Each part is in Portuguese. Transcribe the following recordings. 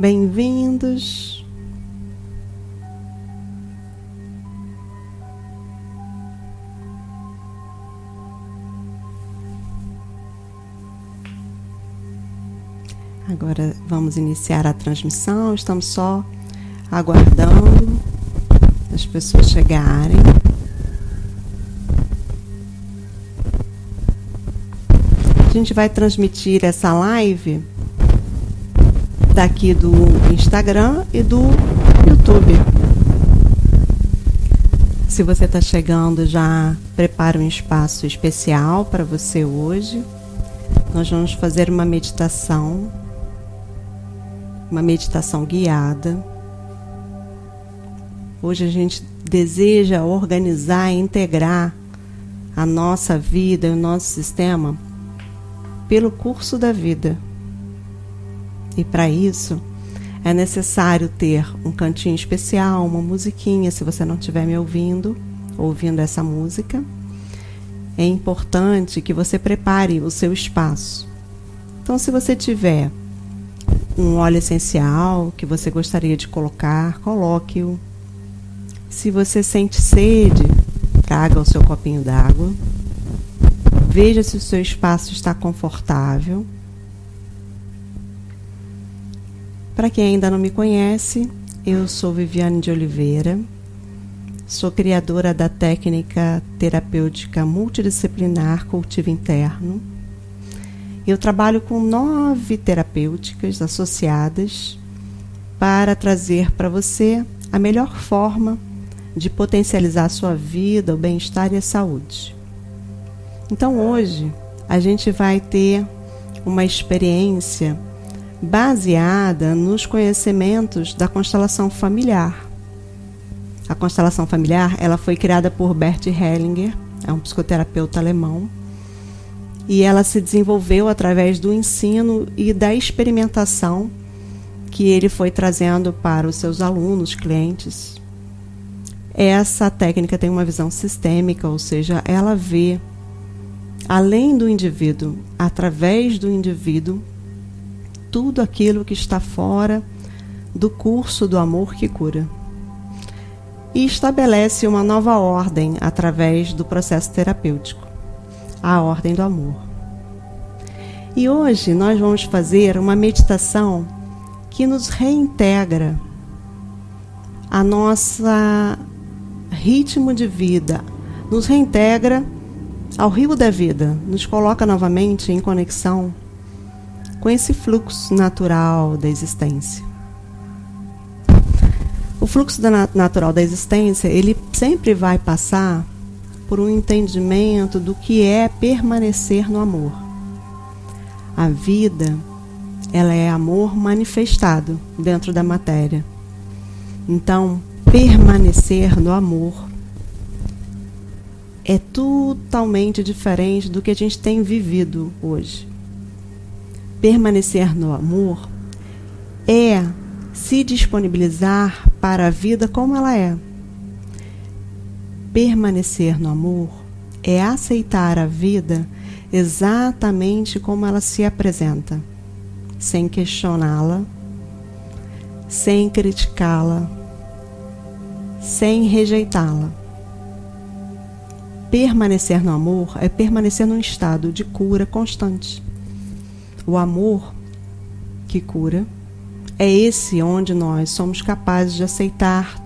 Bem-vindos. Agora vamos iniciar a transmissão. Estamos só aguardando as pessoas chegarem. A gente vai transmitir essa live daqui do Instagram e do YouTube. Se você está chegando, já prepara um espaço especial para você hoje. Nós vamos fazer uma meditação, uma meditação guiada. Hoje a gente deseja organizar e integrar a nossa vida o nosso sistema pelo curso da vida. E para isso é necessário ter um cantinho especial, uma musiquinha, se você não estiver me ouvindo, ouvindo essa música. É importante que você prepare o seu espaço. Então, se você tiver um óleo essencial que você gostaria de colocar, coloque-o. Se você sente sede, traga o seu copinho d'água. Veja se o seu espaço está confortável. Para quem ainda não me conhece, eu sou Viviane de Oliveira, sou criadora da técnica terapêutica multidisciplinar cultivo interno. Eu trabalho com nove terapêuticas associadas para trazer para você a melhor forma de potencializar a sua vida, o bem-estar e a saúde. Então hoje a gente vai ter uma experiência baseada nos conhecimentos da constelação familiar. A constelação familiar ela foi criada por Bert Hellinger, é um psicoterapeuta alemão, e ela se desenvolveu através do ensino e da experimentação que ele foi trazendo para os seus alunos, clientes. Essa técnica tem uma visão sistêmica, ou seja, ela vê além do indivíduo, através do indivíduo, tudo aquilo que está fora do curso do amor que cura. E estabelece uma nova ordem através do processo terapêutico a ordem do amor. E hoje nós vamos fazer uma meditação que nos reintegra a nossa ritmo de vida, nos reintegra ao rio da vida, nos coloca novamente em conexão com esse fluxo natural da existência. O fluxo da natural da existência, ele sempre vai passar por um entendimento do que é permanecer no amor. A vida, ela é amor manifestado dentro da matéria. Então, permanecer no amor é totalmente diferente do que a gente tem vivido hoje permanecer no amor é se disponibilizar para a vida como ela é. Permanecer no amor é aceitar a vida exatamente como ela se apresenta, sem questioná-la, sem criticá-la, sem rejeitá-la. Permanecer no amor é permanecer num estado de cura constante. O amor que cura é esse onde nós somos capazes de aceitar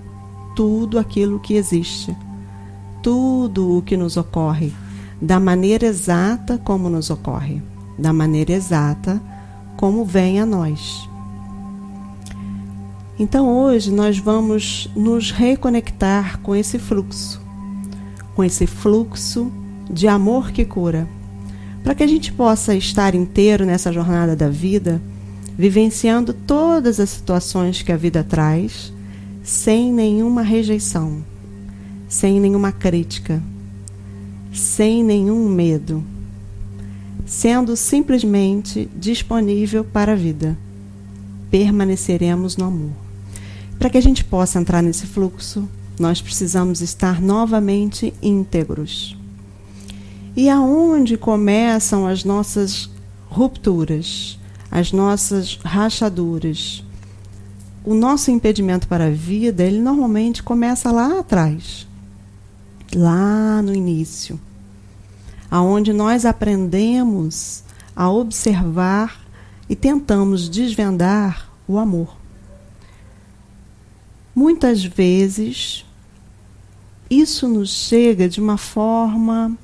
tudo aquilo que existe, tudo o que nos ocorre, da maneira exata como nos ocorre, da maneira exata como vem a nós. Então hoje nós vamos nos reconectar com esse fluxo, com esse fluxo de amor que cura para que a gente possa estar inteiro nessa jornada da vida, vivenciando todas as situações que a vida traz, sem nenhuma rejeição, sem nenhuma crítica, sem nenhum medo, sendo simplesmente disponível para a vida. Permaneceremos no amor. Para que a gente possa entrar nesse fluxo, nós precisamos estar novamente íntegros. E aonde começam as nossas rupturas, as nossas rachaduras? o nosso impedimento para a vida, ele normalmente começa lá atrás, lá no início, aonde nós aprendemos a observar e tentamos desvendar o amor. Muitas vezes isso nos chega de uma forma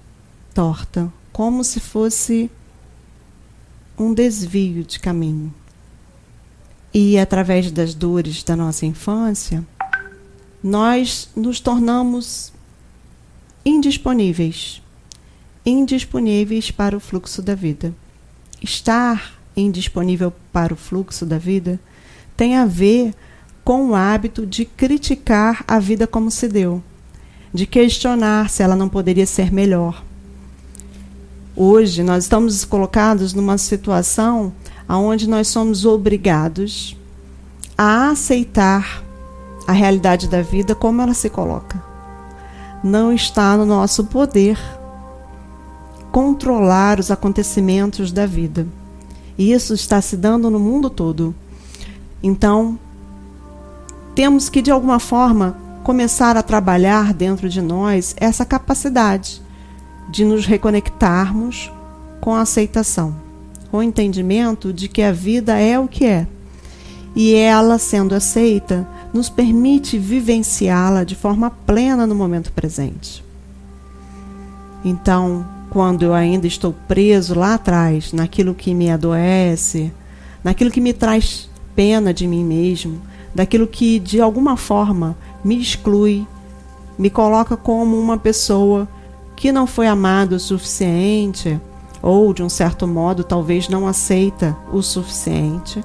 torta, como se fosse um desvio de caminho. E através das dores da nossa infância, nós nos tornamos indisponíveis indisponíveis para o fluxo da vida. Estar indisponível para o fluxo da vida tem a ver com o hábito de criticar a vida como se deu, de questionar se ela não poderia ser melhor. Hoje nós estamos colocados numa situação onde nós somos obrigados a aceitar a realidade da vida como ela se coloca. Não está no nosso poder controlar os acontecimentos da vida. E isso está se dando no mundo todo. Então, temos que, de alguma forma, começar a trabalhar dentro de nós essa capacidade de nos reconectarmos com a aceitação, com o entendimento de que a vida é o que é. E ela, sendo aceita, nos permite vivenciá-la de forma plena no momento presente. Então, quando eu ainda estou preso lá atrás, naquilo que me adoece, naquilo que me traz pena de mim mesmo, daquilo que de alguma forma me exclui, me coloca como uma pessoa que não foi amada o suficiente, ou de um certo modo talvez não aceita o suficiente,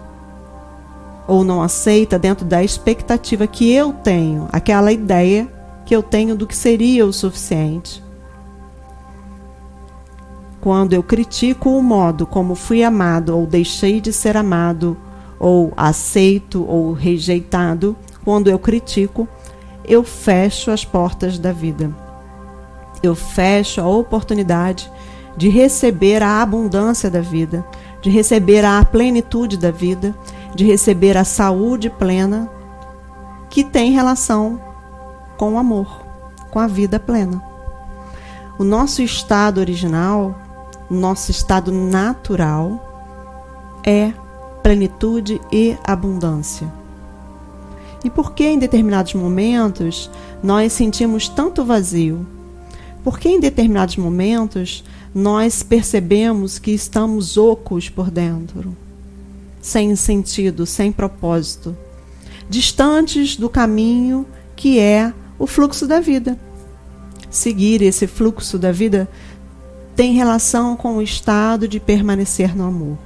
ou não aceita dentro da expectativa que eu tenho, aquela ideia que eu tenho do que seria o suficiente quando eu critico o modo como fui amado ou deixei de ser amado, ou aceito ou rejeitado, quando eu critico, eu fecho as portas da vida. Eu fecho a oportunidade de receber a abundância da vida, de receber a plenitude da vida, de receber a saúde plena que tem relação com o amor, com a vida plena. O nosso estado original nosso estado natural é plenitude e abundância. E por que em determinados momentos nós sentimos tanto vazio? Por que em determinados momentos nós percebemos que estamos ocos por dentro, sem sentido, sem propósito, distantes do caminho que é o fluxo da vida? Seguir esse fluxo da vida tem relação com o estado de permanecer no amor.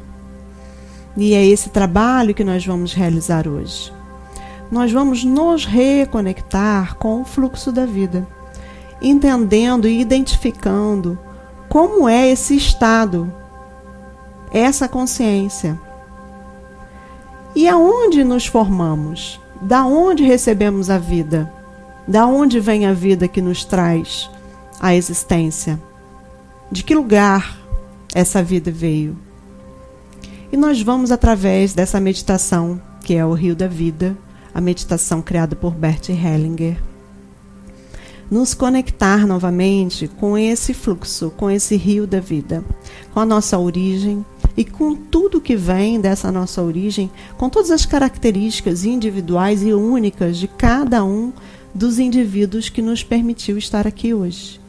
E é esse trabalho que nós vamos realizar hoje. Nós vamos nos reconectar com o fluxo da vida, entendendo e identificando como é esse estado, essa consciência. E aonde nos formamos? Da onde recebemos a vida? Da onde vem a vida que nos traz a existência? de que lugar essa vida veio. E nós vamos, através dessa meditação, que é o Rio da Vida, a meditação criada por Bert Hellinger, nos conectar novamente com esse fluxo, com esse rio da vida, com a nossa origem e com tudo que vem dessa nossa origem, com todas as características individuais e únicas de cada um dos indivíduos que nos permitiu estar aqui hoje.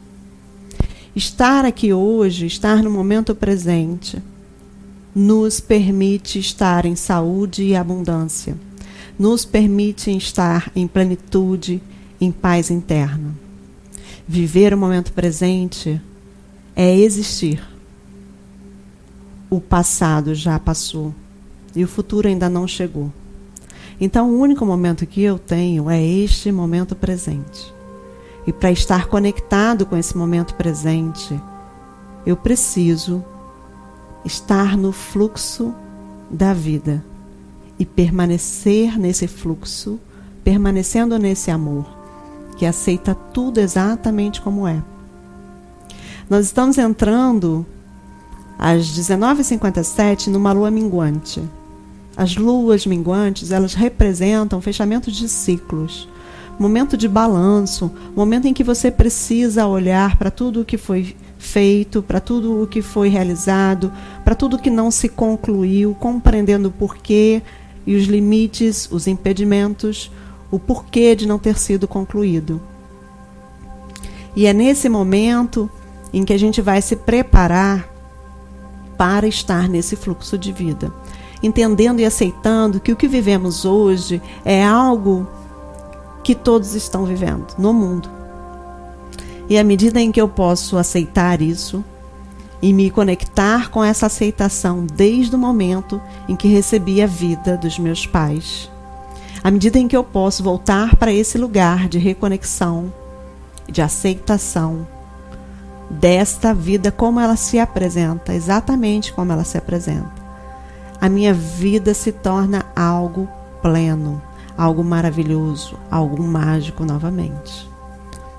Estar aqui hoje, estar no momento presente, nos permite estar em saúde e abundância, nos permite estar em plenitude, em paz interna. Viver o momento presente é existir. O passado já passou e o futuro ainda não chegou. Então, o único momento que eu tenho é este momento presente. E para estar conectado com esse momento presente, eu preciso estar no fluxo da vida e permanecer nesse fluxo, permanecendo nesse amor que aceita tudo exatamente como é. Nós estamos entrando às 19h57 numa lua minguante. As luas minguantes, elas representam fechamento de ciclos, momento de balanço, momento em que você precisa olhar para tudo o que foi feito, para tudo o que foi realizado, para tudo que não se concluiu, compreendendo o porquê e os limites, os impedimentos, o porquê de não ter sido concluído. E é nesse momento em que a gente vai se preparar para estar nesse fluxo de vida, entendendo e aceitando que o que vivemos hoje é algo que todos estão vivendo no mundo. E à medida em que eu posso aceitar isso e me conectar com essa aceitação desde o momento em que recebi a vida dos meus pais, à medida em que eu posso voltar para esse lugar de reconexão, de aceitação desta vida como ela se apresenta, exatamente como ela se apresenta, a minha vida se torna algo pleno algo maravilhoso, algo mágico novamente.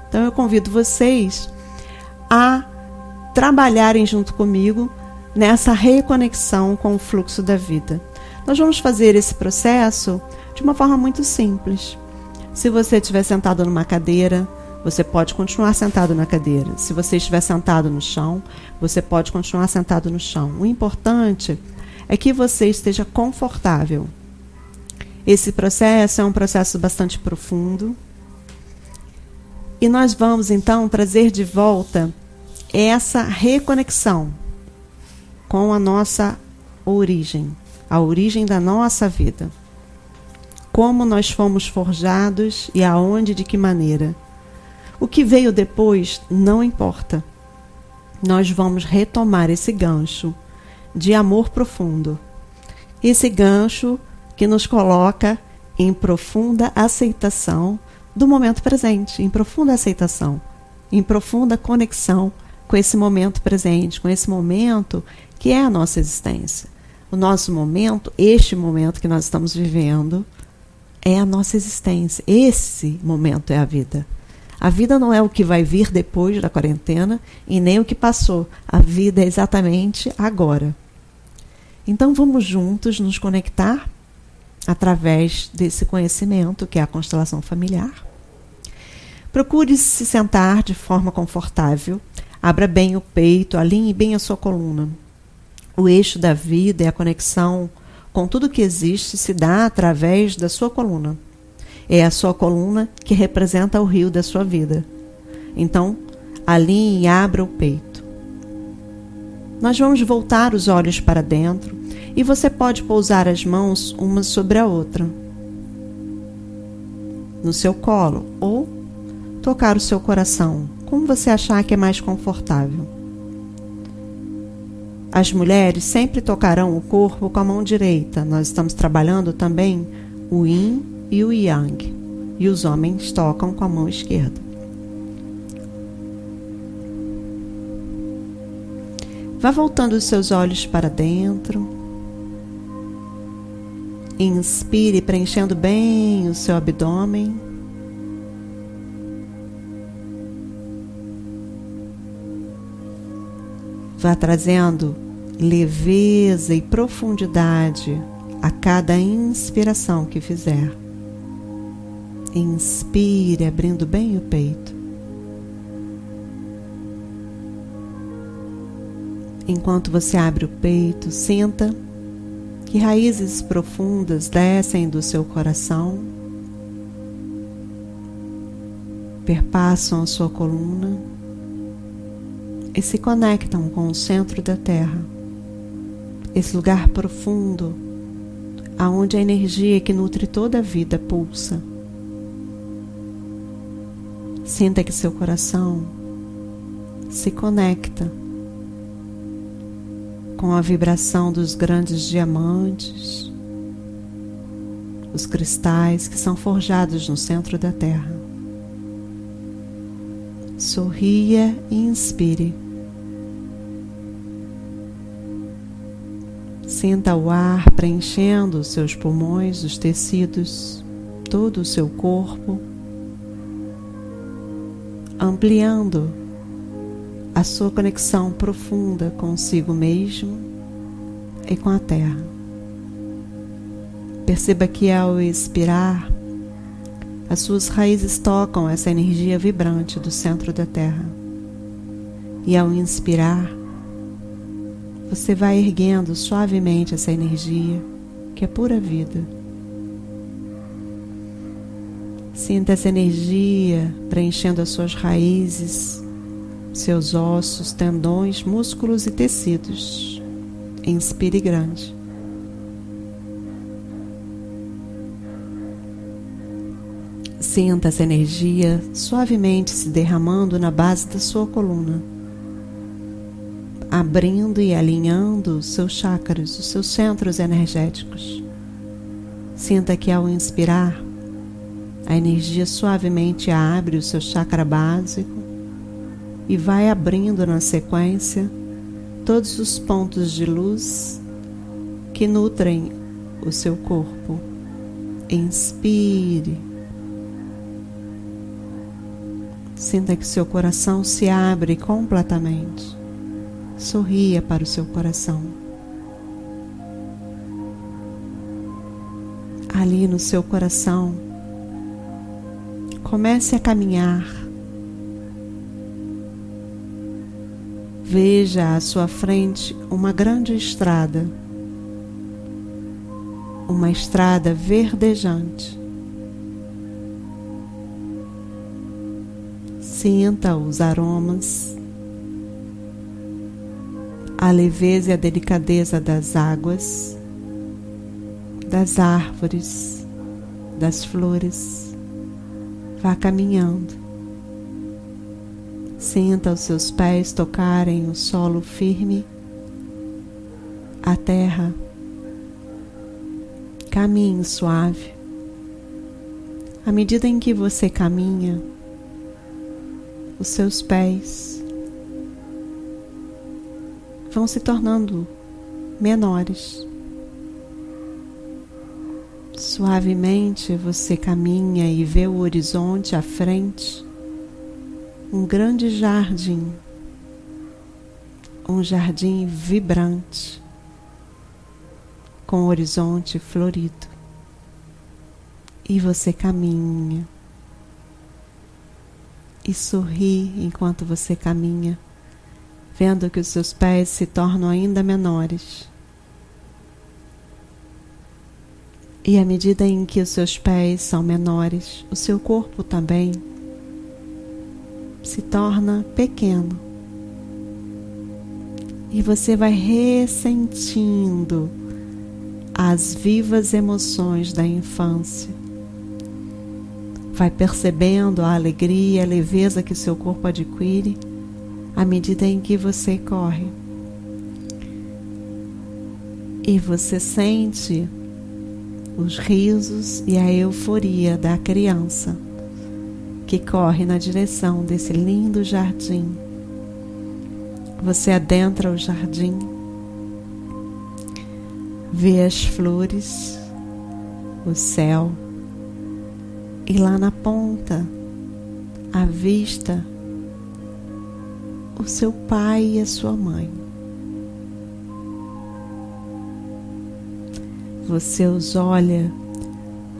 Então eu convido vocês a trabalharem junto comigo nessa reconexão com o fluxo da vida. Nós vamos fazer esse processo de uma forma muito simples. Se você estiver sentado numa cadeira, você pode continuar sentado na cadeira. Se você estiver sentado no chão, você pode continuar sentado no chão. O importante é que você esteja confortável. Esse processo é um processo bastante profundo. E nós vamos então trazer de volta essa reconexão com a nossa origem, a origem da nossa vida. Como nós fomos forjados e aonde, de que maneira. O que veio depois não importa. Nós vamos retomar esse gancho de amor profundo. Esse gancho que nos coloca em profunda aceitação do momento presente, em profunda aceitação, em profunda conexão com esse momento presente, com esse momento que é a nossa existência. O nosso momento, este momento que nós estamos vivendo, é a nossa existência. Esse momento é a vida. A vida não é o que vai vir depois da quarentena e nem o que passou. A vida é exatamente agora. Então vamos juntos nos conectar através desse conhecimento que é a constelação familiar. Procure se sentar de forma confortável, abra bem o peito, alinhe bem a sua coluna. O eixo da vida e a conexão com tudo que existe se dá através da sua coluna. É a sua coluna que representa o rio da sua vida. Então, alinhe e abra o peito. Nós vamos voltar os olhos para dentro e você pode pousar as mãos uma sobre a outra no seu colo ou tocar o seu coração, como você achar que é mais confortável. As mulheres sempre tocarão o corpo com a mão direita. Nós estamos trabalhando também o yin e o yang. E os homens tocam com a mão esquerda. Vá voltando os seus olhos para dentro. Inspire, preenchendo bem o seu abdômen. Vá trazendo leveza e profundidade a cada inspiração que fizer. Inspire, abrindo bem o peito. Enquanto você abre o peito, sinta que raízes profundas descem do seu coração, perpassam a sua coluna e se conectam com o centro da Terra, esse lugar profundo aonde a energia que nutre toda a vida pulsa. Sinta que seu coração se conecta com a vibração dos grandes diamantes, os cristais que são forjados no centro da Terra. Sorria e inspire. Sinta o ar preenchendo os seus pulmões, os tecidos, todo o seu corpo, ampliando a sua conexão profunda consigo mesmo e com a Terra. Perceba que ao expirar, as suas raízes tocam essa energia vibrante do centro da Terra. E ao inspirar, você vai erguendo suavemente essa energia, que é pura vida. Sinta essa energia preenchendo as suas raízes, seus ossos, tendões, músculos e tecidos. Inspire grande. Sinta essa energia suavemente se derramando na base da sua coluna, abrindo e alinhando os seus chakras, os seus centros energéticos. Sinta que ao inspirar, a energia suavemente abre o seu chakra básico e vai abrindo na sequência todos os pontos de luz que nutrem o seu corpo. Inspire. Sinta que seu coração se abre completamente. Sorria para o seu coração. Ali no seu coração, comece a caminhar Veja à sua frente uma grande estrada, uma estrada verdejante. Sinta os aromas, a leveza e a delicadeza das águas, das árvores, das flores. Vá caminhando Sinta os seus pés tocarem o solo firme, a terra. Caminhe suave. À medida em que você caminha, os seus pés vão se tornando menores. Suavemente você caminha e vê o horizonte à frente um grande jardim, um jardim vibrante, com o horizonte florido. E você caminha e sorri enquanto você caminha, vendo que os seus pés se tornam ainda menores. E à medida em que os seus pés são menores, o seu corpo também se torna pequeno. E você vai ressentindo as vivas emoções da infância. Vai percebendo a alegria, a leveza que seu corpo adquire à medida em que você corre. E você sente os risos e a euforia da criança que corre na direção desse lindo jardim. Você adentra o jardim, vê as flores, o céu, e lá na ponta, à vista, o seu pai e a sua mãe. Você os olha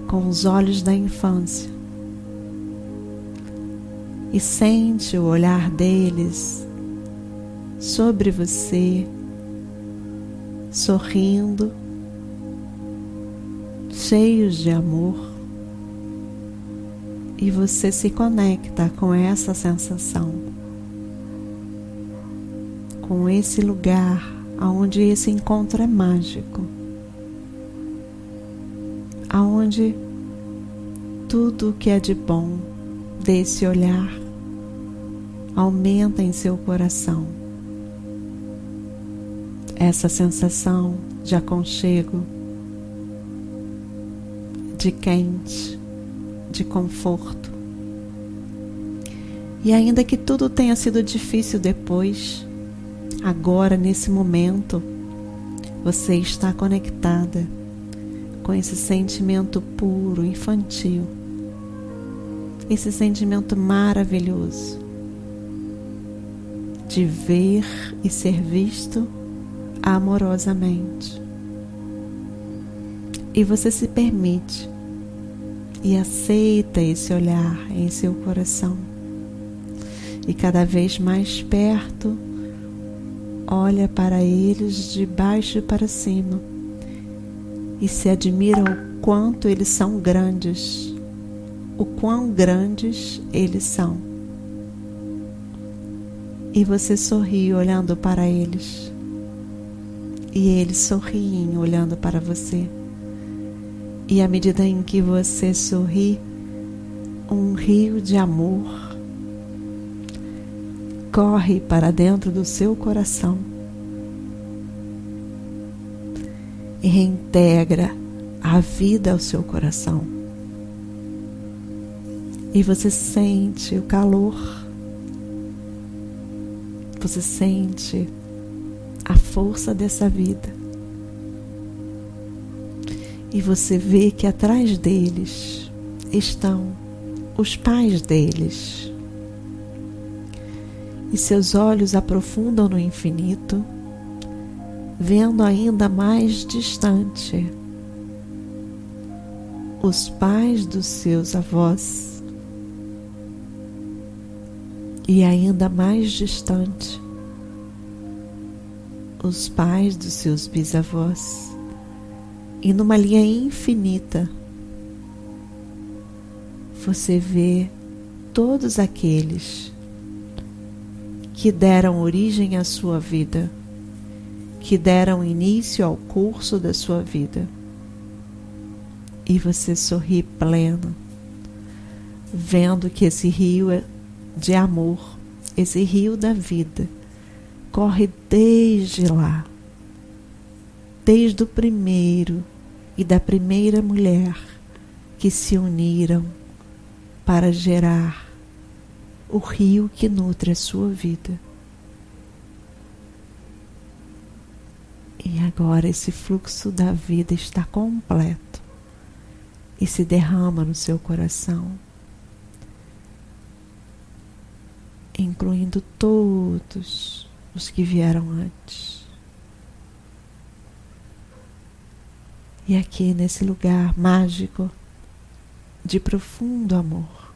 com os olhos da infância e sente o olhar deles sobre você, sorrindo, cheios de amor, e você se conecta com essa sensação, com esse lugar onde esse encontro é mágico, aonde tudo que é de bom desse olhar aumenta em seu coração. Essa sensação de aconchego, de quente, de conforto. E ainda que tudo tenha sido difícil depois, agora, nesse momento, você está conectada com esse sentimento puro, infantil, esse sentimento maravilhoso de ver e ser visto amorosamente. E você se permite e aceita esse olhar em seu coração. E cada vez mais perto, olha para eles de baixo para cima e se admira o quanto eles são grandes, o quão grandes eles são. E você sorri olhando para eles, e eles sorriem olhando para você. E à medida em que você sorri, um rio de amor corre para dentro do seu coração e reintegra a vida ao seu coração. E você sente o calor, você sente a força dessa vida e você vê que atrás deles estão os pais deles. E seus olhos aprofundam no infinito, vendo ainda mais distante os pais dos seus avós e ainda mais distante os pais dos seus bisavós e numa linha infinita você vê todos aqueles que deram origem à sua vida, que deram início ao curso da sua vida. E você sorri pleno, vendo que esse rio é de amor, esse rio da vida, corre desde lá, desde o primeiro e da primeira mulher que se uniram para gerar o rio que nutre a sua vida. E agora esse fluxo da vida está completo e se derrama no seu coração, incluindo todos os que vieram antes. E aqui nesse lugar mágico de profundo amor,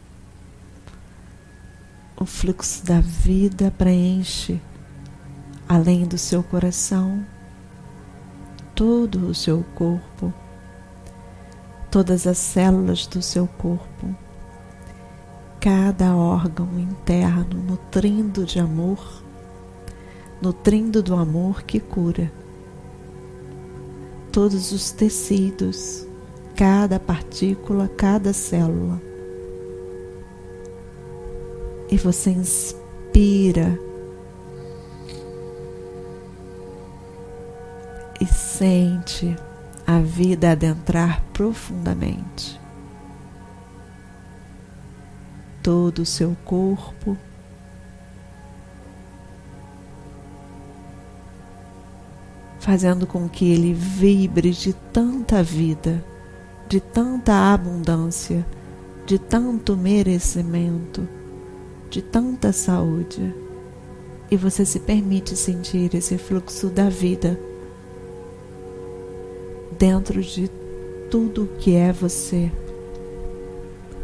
o fluxo da vida preenche, além do seu coração, todo o seu corpo, todas as células do seu corpo, cada órgão interno nutrindo de amor, nutrindo do amor que cura todos os tecidos, cada partícula, cada célula. E você inspira e sente a vida adentrar profundamente. Todo o seu corpo fazendo com que ele vibre de tanta vida, de tanta abundância, de tanto merecimento, de tanta saúde. E você se permite sentir esse fluxo da vida dentro de tudo que é você.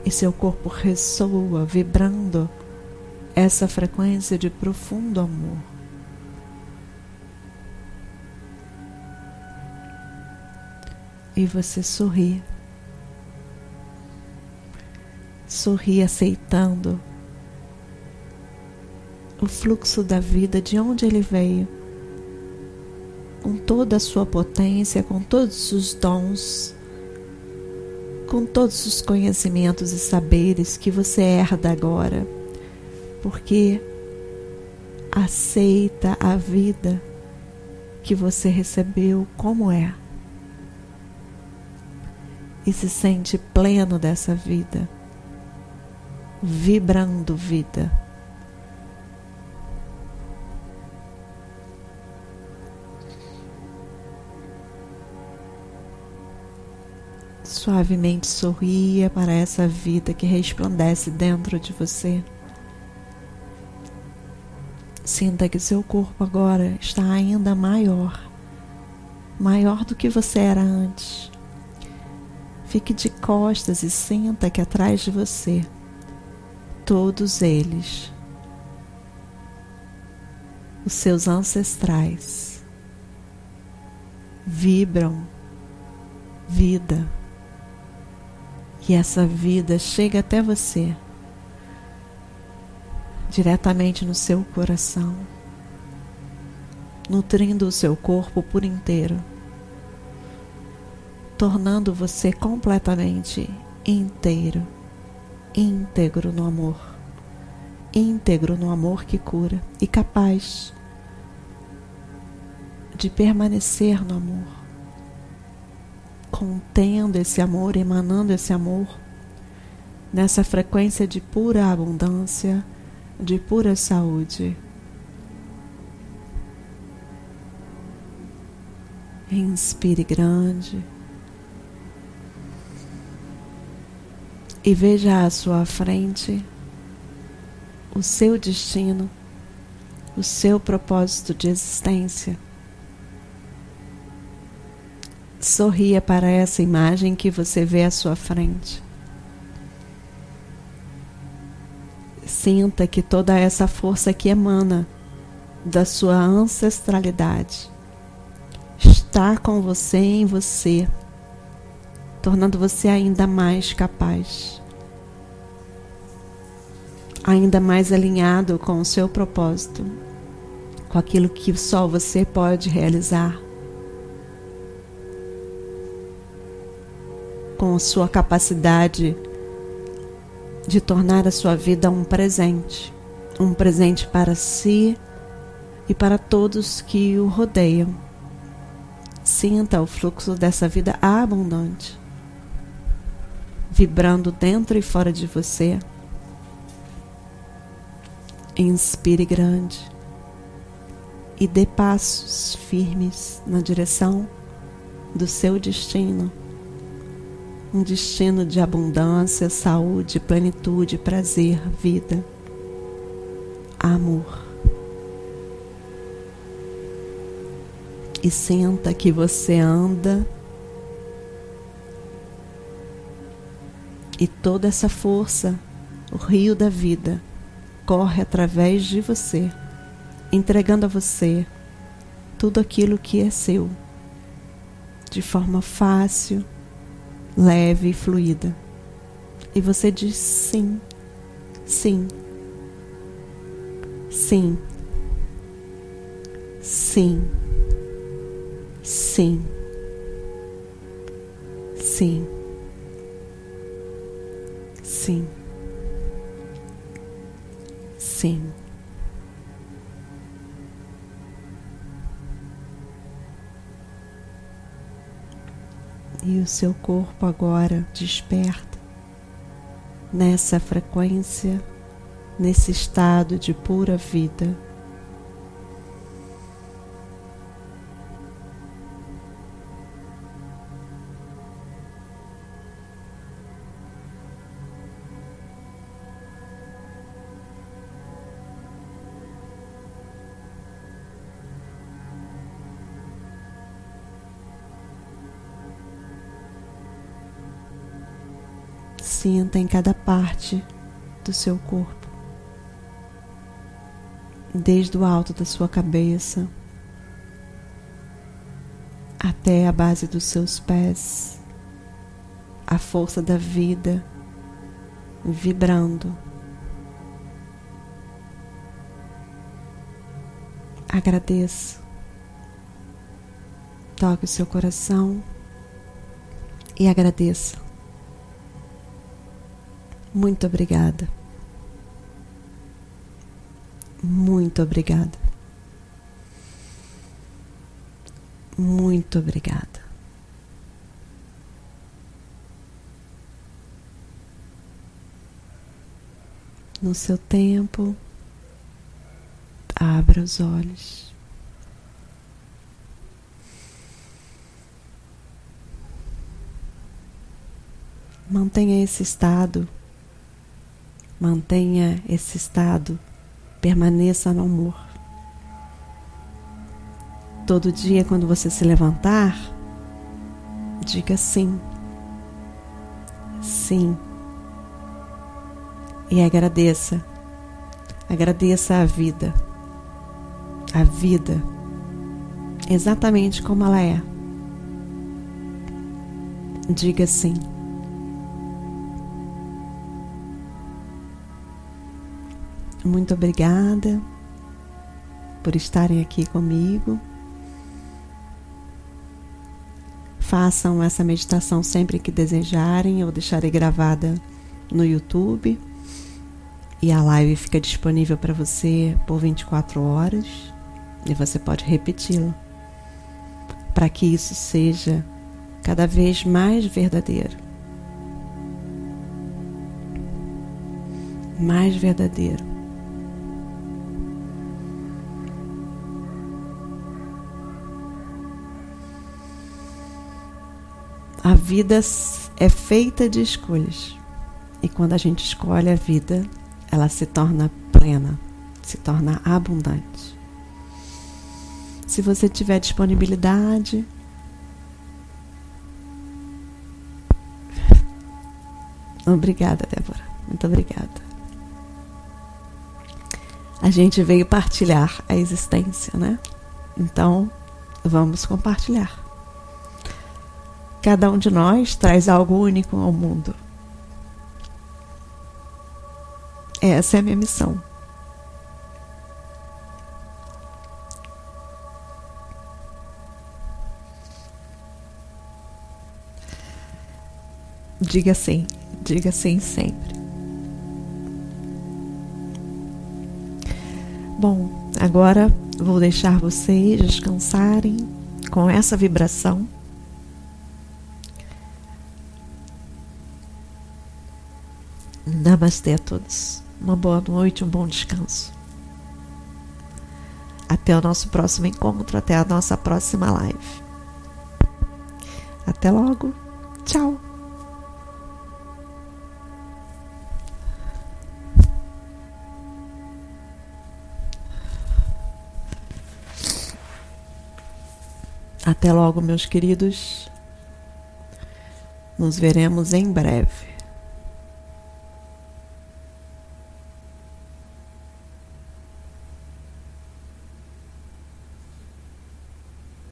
E seu corpo ressoa, vibrando essa frequência de profundo amor. E você sorri. Sorri aceitando o fluxo da vida de onde ele veio, com toda a sua potência, com todos os dons, com todos os conhecimentos e saberes que você herda agora, porque aceita a vida que você recebeu como é e se sente pleno dessa vida, vibrando vida. Suavemente sorria para essa vida que resplandece dentro de você. Sinta que seu corpo agora está ainda maior, maior do que você era antes Fique de costas e senta aqui atrás de você. Todos eles, os seus ancestrais, vibram vida. E essa vida chega até você, diretamente no seu coração, nutrindo o seu corpo por inteiro tornando você completamente inteiro, íntegro no amor, íntegro no amor que cura e capaz de permanecer no amor, contendo esse amor, emanando esse amor nessa frequência de pura abundância, de pura saúde. Inspire grande. E veja à sua frente o seu destino, o seu propósito de existência. Sorria para essa imagem que você vê à sua frente. Sinta que toda essa força que emana da sua ancestralidade está com você em você tornando você ainda mais capaz, ainda mais alinhado com o seu propósito, com aquilo que só você pode realizar, com a sua capacidade de tornar a sua vida um presente, um presente para si e para todos que o rodeiam. Sinta o fluxo dessa vida abundante vibrando dentro e fora de você. Inspire grande e dê passos firmes na direção do seu destino. Um destino de abundância, saúde, plenitude, prazer, vida, amor. E senta que você anda E toda essa força, o rio da vida, corre através de você, entregando a você tudo aquilo que é seu, de forma fácil, leve e fluida. E você diz sim, sim, sim, sim, sim, sim. Sim. Sim. E o seu corpo agora desperta nessa frequência, nesse estado de pura vida. Sinta em cada parte do seu corpo, desde o alto da sua cabeça até a base dos seus pés, a força da vida vibrando. Agradeça. Toque o seu coração e agradeça. Muito obrigada. Muito obrigada. Muito obrigada. No seu tempo, abra os olhos. Mantenha esse estado Mantenha esse estado, permaneça no amor. Todo dia, quando você se levantar, diga sim. sim. E agradeça. Agradeça a vida. A vida exatamente como ela é. Diga sim. Muito obrigada por estarem aqui comigo. Façam essa meditação sempre que desejarem. Eu deixarei gravada no YouTube. E a live fica disponível para você por 24 horas. E você pode repeti-la. Para que isso seja cada vez mais verdadeiro. Mais verdadeiro. A vida é feita de escolhas. E quando a gente escolhe a vida, ela se torna plena, se torna abundante. Se você tiver disponibilidade, Obrigada, Débora. Muito obrigada. A gente veio partilhar a existência, né? Então, vamos compartilhar. Cada um de nós traz algo único ao mundo. Essa é a minha missão. Diga sim, diga sim sempre. Bom, agora vou deixar vocês descansarem com essa vibração. Namastê a todos. Uma boa noite, um bom descanso. Até o nosso próximo encontro, até a nossa próxima live. Até logo. Tchau. Até logo, meus queridos. Nos veremos em breve.